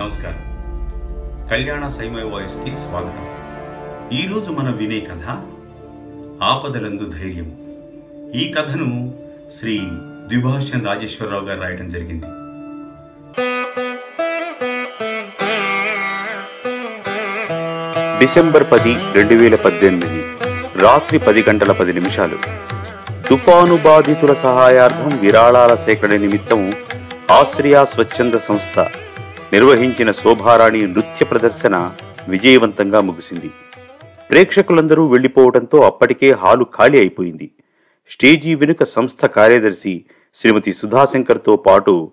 నమస్కారం. కళ్యాణ సైమయ వాయిస్కి స్వాగతం. ఈరోజు మనం వినే కథ ఆపదలందు ధైర్యం. ఈ కథను శ్రీ ద్విభాషన్ రాజేశ్వరరావు గారు రాయడం జరిగింది. డిసెంబర్ పది రెండు వేల పద్దెనిమిది. రాత్రి పది గంటల పది నిమిషాలు. తుఫాను బాధితుల సహాయార్థం విరాళాల సేకరణ నిమిత్తం ఆస్ట్రియా స్వచ్ఛంద సంస్థ నిర్వహించిన శోభారాణి నృత్య ప్రదర్శన విజయవంతంగా ముగిసింది. ప్రేక్షకులందరూ వెళ్ళిపోవడంతో అప్పటికే హాలు ఖాళీ అయిపోయింది. స్టేజీ వెనుక సంస్థ కార్యదర్శి శ్రీమతి సుధాశంకర్తో పాటు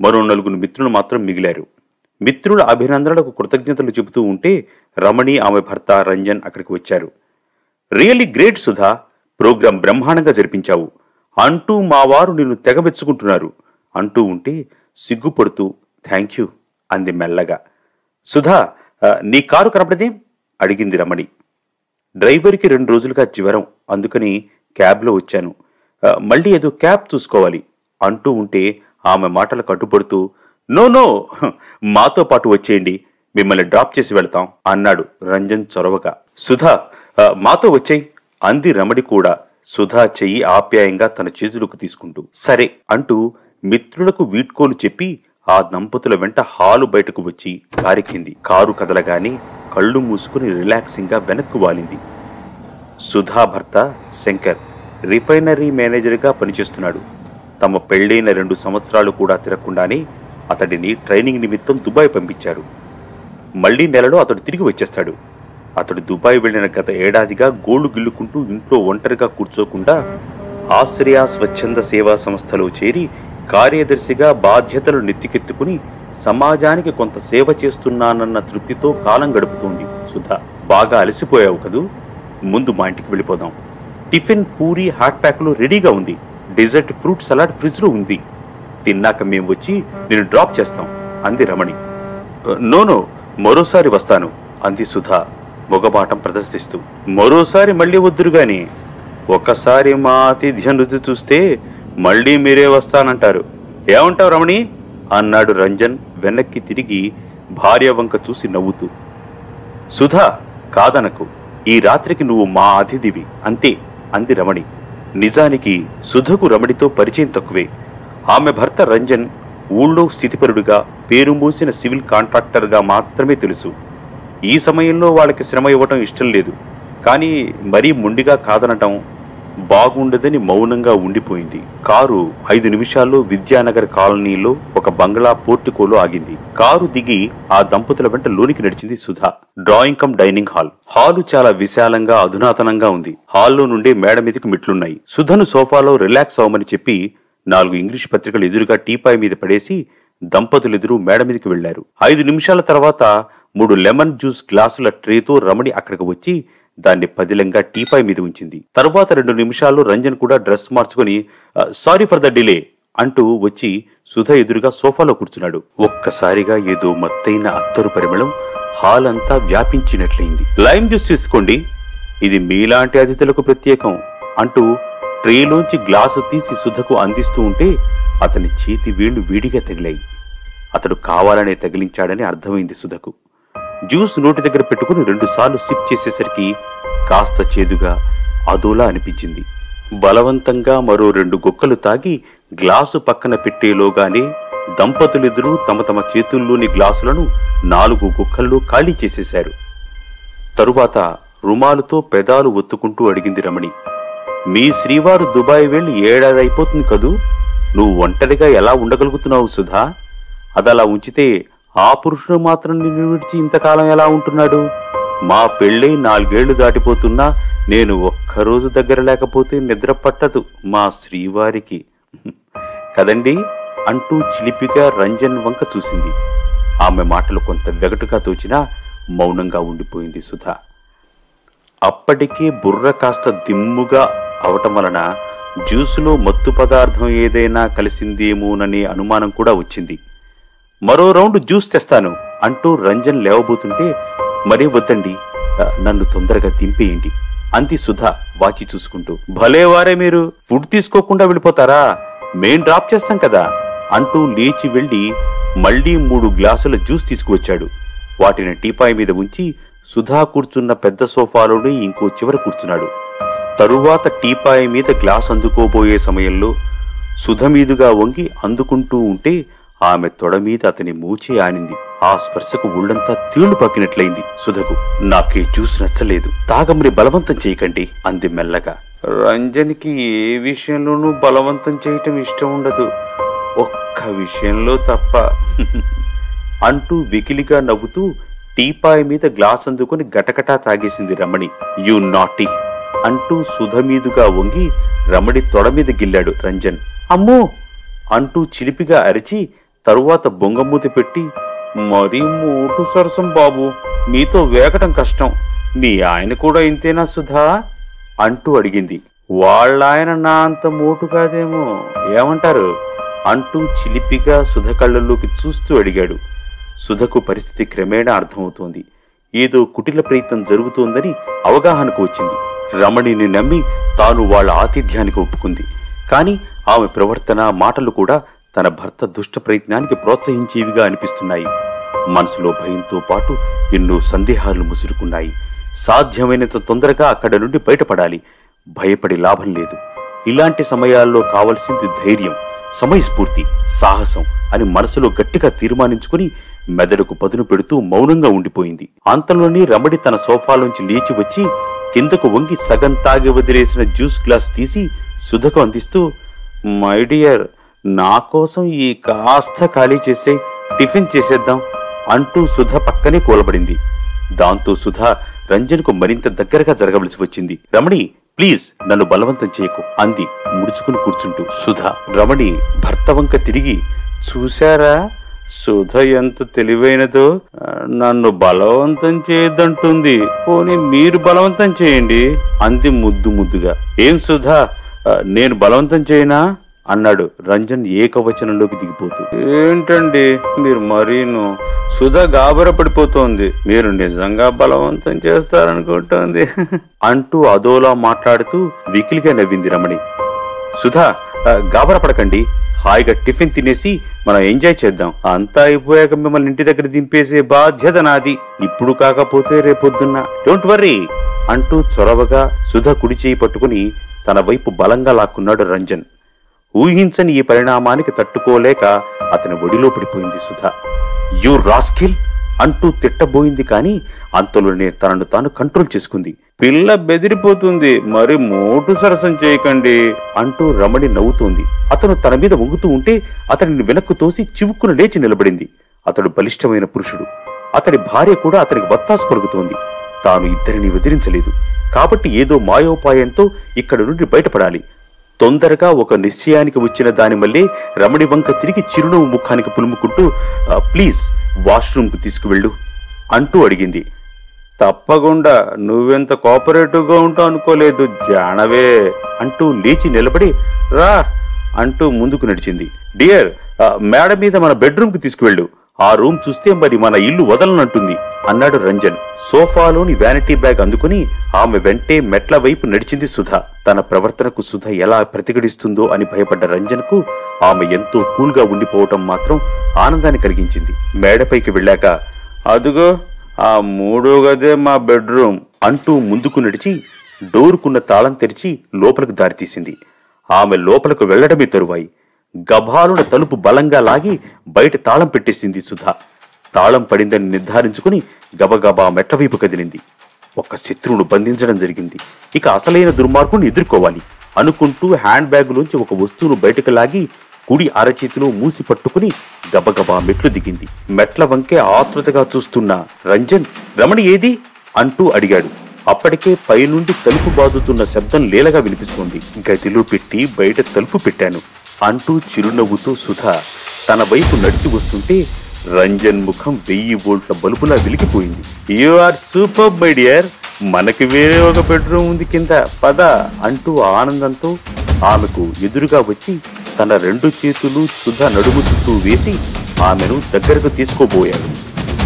మరో నలుగురు మిత్రులు మాత్రం మిగిలారు. మిత్రుల అభినందనలకు కృతజ్ఞతలు చెబుతూ ఉంటే రమణి ఆమె భర్త రంజన్ అక్కడికి వచ్చారు. రియల్లీ గ్రేట్ సుధా ప్రోగ్రాం బ్రహ్మాండంగా జరిపించావు. అంటూ మా వారు నిన్ను తెగబెచ్చుకుంటున్నారు అంటూ ఉంటే సిగ్గుపడుతూ థ్యాంక్ యూ. అంది మెల్లగా. సుధా నీ కారు కనపడదే? అడిగింది రమణి. డ్రైవర్కి రెండు రోజులుగా జ్వరం అందుకని క్యాబ్లో వచ్చాను. మళ్ళీ ఏదో క్యాబ్ చూసుకోవాలి అంటూ ఉంటే ఆమె మాటలు కట్టుబడుతూ నో నో మాతో పాటు వచ్చేయండి మిమ్మల్ని డ్రాప్ చేసి వెళ్తాం అన్నాడు రంజన్ చొరవగా. సుధా మాతో వచ్చేయి అంది రమణి కూడా సుధా చెయ్యి ఆప్యాయంగా తన చేతులకు తీసుకుంటూ. సరే అంటూ మిత్రులకు వీడ్కోలు చెప్పి ఆ దంపతుల వెంట హాలు బయటకు వచ్చి కారెక్కింది. కారు కదలగానే కళ్ళు మూసుకుని రిలాక్సింగ్గా వెనక్కు వాలింది. సుధా భర్త శంకర్ రిఫైనరీ మేనేజర్గా పనిచేస్తున్నాడు. తమ పెళ్ళైన రెండు సంవత్సరాలు కూడా తిరగకుండానే అతడిని ట్రైనింగ్ నిమిత్తం దుబాయ్ పంపించారు. మళ్ళీ నెలలో అతడు తిరిగి వచ్చేస్తాడు. అతడు దుబాయ్ వెళ్ళిన గత ఏడాదిగా గోళ్ళు గిల్లుకుంటూ ఇంట్లో ఒంటరిగా కూర్చోకుండా ఆశ్రయ స్వచ్ఛంద సేవా సంస్థలో చేరి కార్యదర్శిగా బాధ్యతలు నెత్తికెత్తుకుని సమాజానికి కొంత సేవ చేస్తున్నానన్న తృప్తితో కాలం గడుపుతోంది. సుధా బాగా అలసిపోయావు కదూ? ముందు మా ఇంటికి వెళ్ళిపోదాం. టిఫిన్ పూరి హాట్ ప్యాక్లో రెడీగా ఉంది. డెజర్ట్ ఫ్రూట్ సలాడ్ ఫ్రిడ్జ్లో ఉంది. తిన్నాక మేము వచ్చి నేను డ్రాప్ చేస్తాం. అంది రమణి. నోనో మరోసారి వస్తాను అంది సుధా మొగబాటం ప్రదర్శిస్తూ. మరోసారి మళ్ళీ వద్దురుగాని ఒకసారి మా ఆతిథ్యం రుచి చూస్తే మళ్ళీ మీరే వస్తానంటారు. ఏమంటావు రమణి? అన్నాడు రంజన్ వెనక్కి తిరిగి భార్య వంక చూసి నవ్వుతూ. సుధా కాదనకు. ఈ రాత్రికి నువ్వు మా అతిథివి అంతే అంది రమణి. నిజానికి సుధకు రమణితో పరిచయం తక్కువే. ఆమె భర్త రంజన్ ఊళ్ళో స్థితిపరుడుగా పేరు మూసిన సివిల్ కాంట్రాక్టర్గా మాత్రమే తెలుసు. ఈ సమయంలో వాళ్ళకి శ్రమ ఇవ్వటం ఇష్టం లేదు. కానీ మరీ ముండిగా కాదనటం బాగుండదని మౌనంగా ఉండిపోయింది. కారు ఐదు నిమిషాల్లో విద్యానగర్ కాలనీలో ఒక బంగ్లా పోర్టికోలో ఆగింది. కారు దిగి ఆ దంపతుల వెంట లోనికి నడిచింది Sudha. Drawing cum dining hall. Hall చాలా విశాలంగా అధునాతనంగా ఉంది. హాల్లో నుండి మేడ మీదకి మెట్లున్నాయి. సుధను సోఫాలో రిలాక్స్ అవ్వమని చెప్పి నాలుగు ఇంగ్లీష్ పత్రికలు ఎదురుగా టీపాయ్ మీద పడేసి దంపతులిద్దరూ మేడ మీదకి వెళ్ళారు ఐదు నిమిషాల తర్వాత మూడు లెమన్ జ్యూస్ గ్లాసుల ట్రేతో రమణి అక్కడికి వచ్చి దాన్ని పదిలంగా టీపాయ్ మీద ఉంచింది. తర్వాత రెండు నిమిషాల్లో రంజన్ కూడా డ్రెస్ మార్చుకుని సారీ ఫర్ ద డిలే అంటూ వచ్చి సుధ ఎదురుగా సోఫాలో కూర్చున్నాడు. ఒక్కసారిగా ఏదో మత్తైన అత్తరు పరిమళం హాల్ అంతా వ్యాపించినట్లయింది. లైమ్ జ్యూస్ తీసుకోండి ఇది మీలాంటి అతిథులకు ప్రత్యేకం అంటూ ట్రేలోంచి గ్లాసు తీసి సుధకు అందిస్తూ ఉంటే అతని చేతి వేళ్ళు వేడిగా తగిలాయి అతడు కావాలనే తగిలించాడని అర్థమైంది సుధకు. జ్యూస్ నోటి దగ్గర పెట్టుకుని రెండుసార్లు సిప్ చేసేసరికి కాస్త చేదుగా అదోలా అనిపించింది. బలవంతంగా మరో రెండు గొక్కలు తాగి గ్లాసు పక్కన పెట్టేలోగానే దంపతులిద్దరూ తమ తమ చేతుల్లోని గ్లాసులను నాలుగు గుక్కల్లో ఖాళీ చేసేశారు. తరువాత రుమాలుతో పెదాలు ఒత్తుకుంటూ అడిగింది రమణి మీ శ్రీవారు దుబాయ్ వెళ్ళి ఏడాది అయిపోతుంది కదూ? నువ్వు ఒంటరిగా ఎలా ఉండగలుగుతున్నావు సుధా? అదలా ఉంచితే ఆ పురుషుడు మాత్రం నిన్ను విడిచి ఇంతకాలం ఎలా ఉంటున్నాడు? మా పెళ్ళై నాలుగేళ్ళు దాటిపోతున్నా నేను ఒక్కరోజు దగ్గర లేకపోతే నిద్ర పట్టదు మా శ్రీవారికి కదండి? అంటూ చిలిపిగా రంజన్ వంక చూసింది. ఆమె మాటలు కొంత వెగటుగా తోచినా మౌనంగా ఉండిపోయింది సుధా. అప్పటికే బుర్ర కాస్త దిమ్ముగా అవటం వలన జ్యూసులో మత్తు పదార్థం ఏదైనా కలిసిందేమోననే అనుమానం కూడా వచ్చింది. మరో రౌండ్ జ్యూస్ తెస్తాను అంటూ రంజన్ లేవబోతుంటే మరే వద్దండి. నన్ను తొందరగా దింపేయండి. అంది సుధ వాచి చూసుకుంటూ. భలేవారే మీరు. ఫుడ్ తీసుకోకుండా వెళ్ళిపోతారా? మేం డ్రాప్ చేస్తాం కదా. అంటూ లేచి వెళ్ళి మళ్ళీ మూడు గ్లాసుల జ్యూస్ తీసుకువచ్చాడు. వాటిని టీపాయ్ మీద ఉంచి సుధా కూర్చున్న పెద్ద సోఫాలోనే ఇంకో చివర కూర్చున్నాడు. తరువాత టీపాయ్ మీద గ్లాస్ అందుకోబోయే సమయంలో సుధ మీదుగా వంగి అందుకుంటూ ఉంటే ఆమె తొడ మీద అతని మూచి ఆనింది. ఆ స్పర్శకు ఒళ్ళంతా తీళ్ళు పక్కినట్లయింది. సుధకు నాకే జ్యూస్ నచ్చలేదు. తాగమని బలవంతం చేయకండి అంది మెల్లగా. రంజన్కి ఏ విషయంలోనూ బలవంతం చేయటం ఇష్టం ఉండదు. ఒక్క విషయంలో తప్ప. అంటూ వెకిలిగా నవ్వుతూ టీపాయ్ మీద గ్లాస్ అందుకుని గటగటా తాగేసింది రమణి. యు నాటీ అంటూ సుధ మీదుగా వంగి రమణి తొడ మీద గిల్లాడు రంజన్. అమ్మో అంటూ చిలిపిగా అరిచి తరువాత బొంగమూతి పెట్టి మరీ మూటు సరసం బాబు మీతో వేగటం కష్టం. నీ ఆయన కూడా ఇంతేనా సుధా? అంటూ అడిగింది. వాళ్ళాయన నా అంత మోటు కాదేమో. ఏమంటారు? అంటూ చిలిపిగా సుధ కళ్ళల్లోకి చూస్తూ అడిగాడు. సుధకు పరిస్థితి క్రమేణా అర్థమవుతోంది. ఏదో కుటిల ప్రయత్నం జరుగుతోందని అవగాహనకు వచ్చింది. రమణిని నమ్మి తాను వాళ్ళ ఆతిథ్యానికి ఒప్పుకుంది. కాని ఆమె ప్రవర్తన మాటలు కూడా తన భర్త దుష్ట ప్రయత్నానికి ప్రోత్సహించేవిగా అనిపిస్తున్నాయి. మనసులో భయంతో పాటు ఎన్నో సందేహాలు ముసురుకున్నాయి. సాధ్యమైనంత తొందరగా అక్కడ నుండి బయటపడాలి. భయపడి లాభం లేదు. ఇలాంటి సమయాల్లో కావలసింది ధైర్యం సమయస్ఫూర్తి సాహసం అని మనసులో గట్టిగా తీర్మానించుకుని మెదడుకు పదును పెడుతూ మౌనంగా ఉండిపోయింది. అంతలోనే రమడి తన సోఫాలోంచి లేచి వచ్చి కిందకు వంగి సగం తాగి వదిలేసిన జ్యూస్ గ్లాస్ తీసి సుధకు అందిస్తూ మై డియర్ నా కోసం ఈ కాస్త ఖాళీ చేసే టిఫిన్ చేసేద్దాం అంటూ సుధ పక్కనే కూలబడింది. దాంతో సుధ రంజన్కు మరింత దగ్గరగా జరగవలసి వచ్చింది. రమణి ప్లీజ్ నన్ను బలవంతం చేయకు అంది ముడుచుకుని కూర్చుంటూ. సుధ రమణి భర్త వంక తిరిగి చూశారా? సుధ ఎంత తెలివైనదో నన్ను బలవంతం చేయొద్దంటుంది. పోనీ మీరు బలవంతం చేయండి అంది ముద్దు ముద్దుగా. ఏం సుధ నేను బలవంతం చేయనా? అన్నాడు రంజన్ ఏకవచనంలోకి దిగిపోతూ. ఏంటండి? మీరు మరీను సుధా గాబర పడిపోతోంది మీరు నిజంగా బలవంతం చేస్తారనుకుంటోంది. అంటూ అదోలా మాట్లాడుతూ వికిలిగా నవ్వింది రమణి. సుధా గాబర పడకండి హాయిగా టిఫిన్ తినేసి మనం ఎంజాయ్ చేద్దాం. అంతా అయిపోయాక మిమ్మల్ని ఇంటి దగ్గర దింపేసే బాధ్యత నాది. ఇప్పుడు కాకపోతే రేపొద్దున్న. డోంట్ వర్రీ అంటూ చొరవగా సుధ కుడి చేయి పట్టుకుని తన వైపు బలంగా లాక్కున్నాడు రంజన్. ఊహించని ఈ పరిణామానికి తట్టుకోలేక అతని ఒడిలో పడిపోయింది సుధ. యు రాస్కిల్ అంటూ తిట్టబోయింది కాని అంతలోనే తనను తాను కంట్రోల్ చేసుకుంది. పిల్ల బెదిరిపోతుంది మరి మోటు సరసం చేయకండి అంటూ రమణి నవ్వుతోంది. అతను తన మీద వంగుతూ ఉంటే అతనిని వెనక్కు తోసి చివుక్కున లేచి నిలబడింది. అతడు బలిష్టమైన పురుషుడు. అతని భార్య కూడా అతనికి వత్తాసు పలుకుతోంది. తాను ఇద్దరిని వెదిరించలేదు కాబట్టి ఏదో మాయోపాయంతో ఇక్కడి నుండి బయటపడాలి. తొందరగా ఒక నిశ్చయానికి వచ్చిన దాని మళ్ళీ రమణి వంక తిరిగి చిరునవ్వు ముఖానికి పులుముకుంటూ ప్లీజ్ వాష్రూమ్కు తీసుకువెళ్ళు అంటూ అడిగింది. తప్పకుండా నువ్వెంత కోఆపరేటివ్గా ఉంటావు అనుకోలేదు జానవే అంటూ లేచి నిలబడి రా అంటూ ముందుకు నడిచింది. డియర్ మేడ మీద మన బెడ్రూమ్కి తీసుకువెళ్ళు ఆ రూమ్ చూస్తే మరి మన ఇల్లు వదలనంటుంది అన్నాడు రంజన్. సోఫాలోని వ్యానిటీ బ్యాగ్ అందుకుని ఆమె వెంటే మెట్ల వైపు నడిచింది సుధ. తన ప్రవర్తనకు సుధ ఎలా ప్రతిఘటిస్తుందో అని భయపడ్డ రంజన్కు ఆమె ఎంతో కూల్గా ఉండిపోవటం మాత్రం ఆనందాన్ని కలిగించింది. మేడపైకి వెళ్ళాక అదుగో ఆ మూడో గదే మా బెడ్రూమ్ అంటూ ముందుకు నడిచి డోరుకున్న తాళం తెరిచి లోపలకు దారితీసింది. ఆమె లోపలకు వెళ్ళడమే తరువాయి. గభాలున తలుపు బలంగా లాగి బయట తాళం పెట్టేసింది సుధా. తాళం పడిందని నిర్ధారించుకుని గబగబా మెట్లవైపు కదిలింది. ఒక శత్రువును బంధించడం జరిగింది. ఇక అసలైన దుర్మార్గుని ఎదుర్కోవాలి. అనుకుంటూ హ్యాండ్ బ్యాగులోంచి ఒక వస్తువును బయటకు లాగి కుడి అరచేతిలో మూసి పట్టుకుని గబగబా మెట్లు దిగింది. మెట్ల వంకే ఆతృతగా చూస్తున్న రంజన్ రమణి ఏది? అంటూ అడిగాడు. అప్పటికే పైనుండి తలుపు బాదుతున్న శబ్దం లీలగా వినిపిస్తోంది. గదిలో పెట్టి బయట తలుపు పెట్టాను. అంటూ చిరునవ్వుతో సుధ తన వైపు నడిచి వస్తుంటే రంజన్ ముఖం వెయ్యి వోల్ట్ల బల్బులా వెలిగిపోయింది. You are super my dear మనకి వేరే ఒక బెడ్రూమ్ ఉంది కింద. పద అంటూ ఆనందంతో ఆమెకు ఎదురుగా వచ్చి తన రెండు చేతులు సుధ నడుము చుట్టూ వేసి ఆమెను దగ్గరకు తీసుకోబోయాడు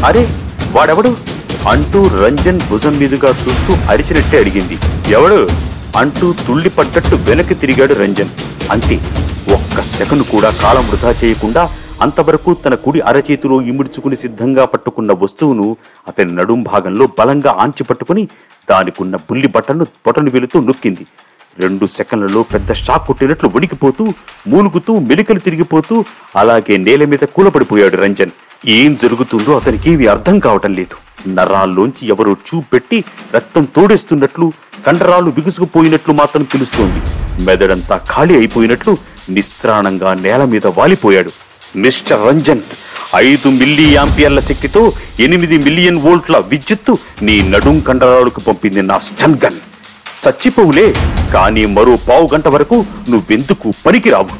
అరే వాడెవడు? అంటూ రంజన్ భుజం మీదుగా చూస్తూ అరిచినట్టే అడిగింది. ఎవడు? అంటూ తుళ్ళి పడ్డట్టు వెనక్కి తిరిగాడు రంజన్. అంతే. ఒక్క సెకను కూడా కాలం వృధా చేయకుండా అంతవరకు తన కుడి అరచేతిలో ఇముడ్చుకుని సిద్ధంగా పట్టుకున్న వస్తువును అతని నడుం భాగంలో బలంగా ఆంచి పట్టుకుని దానికున్న బుల్లి బట్టను పొటను వెలుతూ నొక్కింది. రెండు సెకండ్లలో పెద్ద షాక్ కొట్టినట్లు వణికిపోతూ మూలుగుతూ మెలికలు తిరిగిపోతూ అలాగే నేల మీద కూలపడిపోయాడు రంజన్. ఏం జరుగుతుందో అతనికి ఏమీ అర్థం కావటం లేదు. నరాల్లోంచి ఎవరో చూపెట్టి రక్తం తోడేస్తున్నట్లు కండరాలు బిగుసుకుపోయినట్లు మాత్రం తెలుస్తోంది. మెదడంతా ఖాళీ అయిపోయినట్లు నిస్త్రాణంగా నేల మీద వాలిపోయాడు. మిస్టర్ రంజన్ ఐదు మిల్లీ యాంపియర్ల శక్తితో ఎనిమిది మిలియన్ వోల్ట్ల విద్యుత్తు నీ నడుం కండరాలకు పంపింది నా స్టన్ గన్. చచ్చిపోవులే కానీ మరో పావు గంట వరకు నువ్వెందుకు పనికిరావు?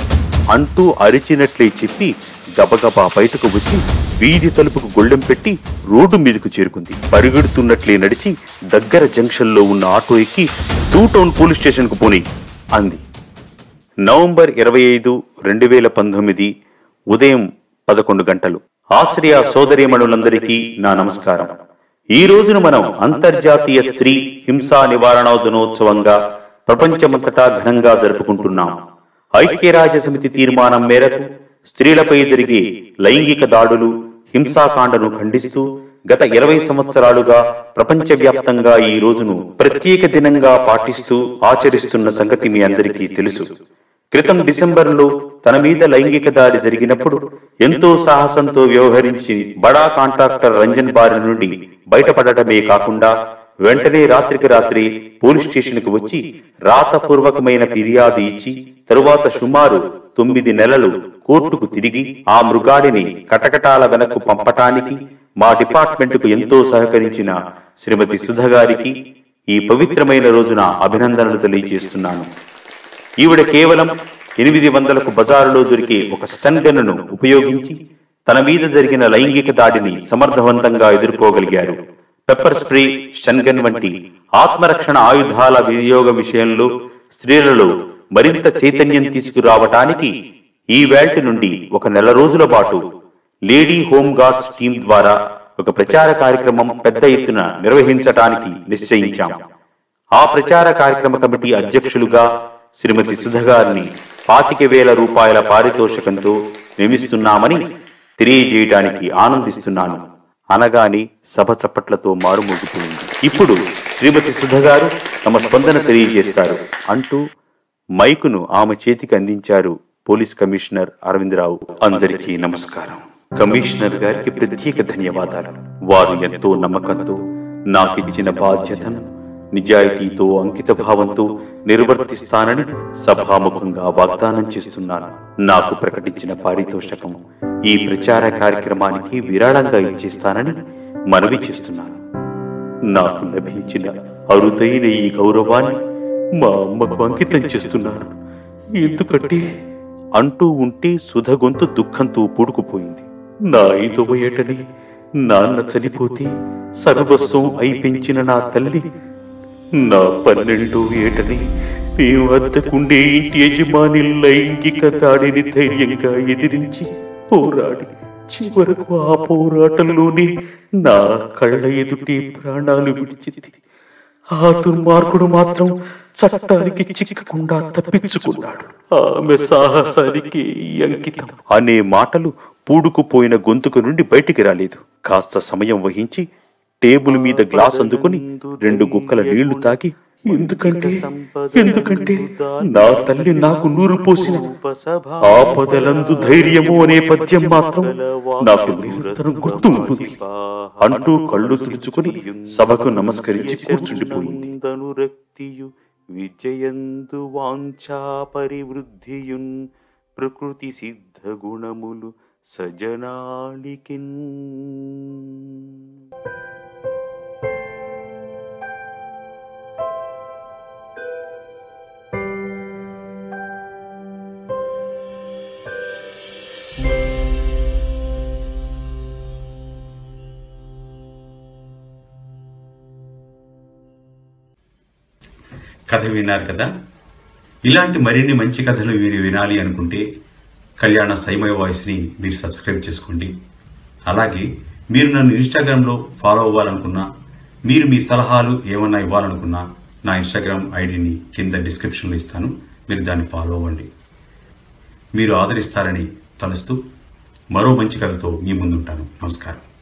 అంటూ అరిచినట్లే చెప్పి గబగబా బయటకు వచ్చి వీధి తలుపుకు గొళ్ళెం పెట్టి రోడ్డు మీదకు చేరుకుంది. పరిగెడుతున్నట్లే నడిచి దగ్గర జంక్షన్లో ఉన్న ఆటో ఎక్కి టూ టౌన్ పోలీస్ స్టేషన్కు పోనీ అంది. నవంబర్ ఇరవై ఐదు రెండు వేల పంతొమ్మిది ఉదయం పదకొండు గంటలు. ఆశ్రయ సోదరీమణులందరికీ నా నమస్కారం. ఈ రోజున మనం అంతర్జాతీయ స్త్రీ హింసా నివారణ దినోత్సవంగా ప్రపంచమంతటా ఘనంగా జరుపుకుంటున్నాం. ఐక్యరాజ్య సమితి తీర్మానం మేరకు స్త్రీలపై జరిగే లైంగిక దాడులు హింసాకాండను ఖండిస్తూ గత ఇరవై సంవత్సరాలుగా ప్రపంచవ్యాప్తంగా ఈ రోజును ప్రత్యేక దినంగా పాటిస్తూ ఆచరిస్తున్న సంగతి మీ అందరికీ తెలుసు. క్రితం డిసెంబర్లో తన మీద లైంగిక దాడి జరిగినప్పుడు ఎంతో సాహసంతో వ్యవహరించి బడా కాంట్రాక్టర్ రంజన్ బారి నుండి బయటపడటమే కాకుండా వెంటనే రాత్రికి రాత్రి పోలీస్ స్టేషన్కు వచ్చి రాతపూర్వకమైన ఫిర్యాదు ఇచ్చి తరువాత సుమారు తొమ్మిది నెలలు కోర్టుకు తిరిగి ఆ మృగాడిని కటకటాల వెనక్కు పంపటానికి మా డిపార్ట్మెంటుకు ఎంతో సహకరించిన శ్రీమతి సుధ గారికి ఈ పవిత్రమైన రోజున అభినందనలు తెలియజేస్తున్నాను. ఈవిడ కేవలం ఎనిమిది వందలకు బజారులో దొరికే ఒక స్టన్ గన్ను ఉపయోగించి తన మీద జరిగిన లైంగిక దాడిని సమర్థవంతంగా ఎదుర్కోగలిగారు. పెప్పర్ స్ప్రే షన్గన్ గన్ వంటి ఆత్మరక్షణ ఆయుధాల వినియోగ విషయంలో స్త్రీలలో మరింత చైతన్యం తీసుకురావటానికి ఈ వేల్ట్ నుండి ఒక నెల రోజుల పాటు లేడీ హోమ్ గార్డ్స్ టీం ద్వారా ఒక ప్రచార కార్యక్రమం పెద్ద ఎత్తున నిర్వహించటానికి నిశ్చయించాం. ఆ ప్రచార కార్యక్రమ కమిటీ అధ్యక్షులుగా శ్రీమతి సుధ గారిని పాతిక వేల రూపాయల పారితోషికంతో నియమిస్తున్నామని తెలియజేయడానికి ఆనందిస్తున్నాను. అనగాని సభ చప్పట్లతో మారుమోగిపోయింది. ఇప్పుడు శ్రీమతి సుధ గారు తమ స్పందన తెలియజేస్తారు అంటూ మైకును ఆమె చేతికి అందించారు పోలీస్ కమిషనర్ అరవిందరావు. అందరికీ నమస్కారం. కమిషనర్ గారికి ప్రత్యేక ధన్యవాదాలు. వారు ఎంతో నమ్మకంతో నాకిచ్చిన బాధ్యతను నిజాయితీతో అంకిత భావంతో నిర్వర్తిస్తానని సభాముఖంగా వాగ్దానం చేస్తున్నాను. నాకు ప్రకటించిన పారితోషకం ఈ ప్రచార కార్యక్రమానికి విరాళంగా ఇచ్చేస్తానని మనవి చేస్తున్నాను. నాకు లభించిన అరుదైన ఈ గౌరవాన్ని మా అమ్మకు అంకితం చేస్తున్నాను. ఎందుకంటే అంటూ ఉంటే సుధ గొంతు దుఃఖంతో పూడుకుపోయింది. నా ఐదవ ఏటని నాన్న చనిపోతే సర్వస్వం అయిపించిన నా తల్లి. నా పన్నెండో ఏటని మేము అద్దకుండే ఇంటి యజమాని లైంగిక దాడిని ధైర్యంగా ఎదిరించి పోరాడి చివరకు ఆ పోరాటంలోనే నా కళ్ళ ఎదుటి ప్రాణాలు విడిచింది. ఆ దుర్మార్గుడు మాత్రం చట్టానికి చిక్కకుండా తప్పించుకున్నాడు. ఆమె సాహసానికి అంకితం. అనే మాటలు పూడుకుపోయిన గొంతుకు నుండి బయటికి రాలేదు. కాస్త సమయం వహించి టేబుల్ మీద గ్లాస్ అందుకుని రెండు గుక్కల నీళ్ళు తాగి ఎందుకంటే ఎందుకంటే నా తల్లి నాకు నూరు పోసిన ఆపదలందు ధైర్యము అనే పద్యం మాత్రం నాకు నిరంతరం గుర్తు ఉంటుంది. అంటూ కళ్ళు తుడుచుకుని సభకు నమస్కరించి కూర్చుండిపోయింది. విజయందు వాంఛా పరివృద్ధియున్ ప్రకృతి సిద్ధ గుణములు సజనాళికిన్. కథ విన్నారు కదా? ఇలాంటి మరిన్ని మంచి కథలు మీరు వినాలి అనుకుంటే కళ్యాణ సైమయ వాయిస్ని మీరు సబ్స్క్రైబ్ చేసుకోండి. అలాగే మీరు నన్ను ఇన్స్టాగ్రామ్లో ఫాలో అవ్వాలనుకున్నా మీరు మీ సలహాలు ఏమన్నా ఇవ్వాలనుకున్నా నా ఇన్స్టాగ్రామ్ ఐడిని కింద డిస్క్రిప్షన్లో ఇస్తాను. మీరు దాన్ని ఫాలో అవ్వండి. మీరు ఆదరిస్తారని తలుస్తూ మరో మంచి కథతో మీ ముందుంటాను. నమస్కారం.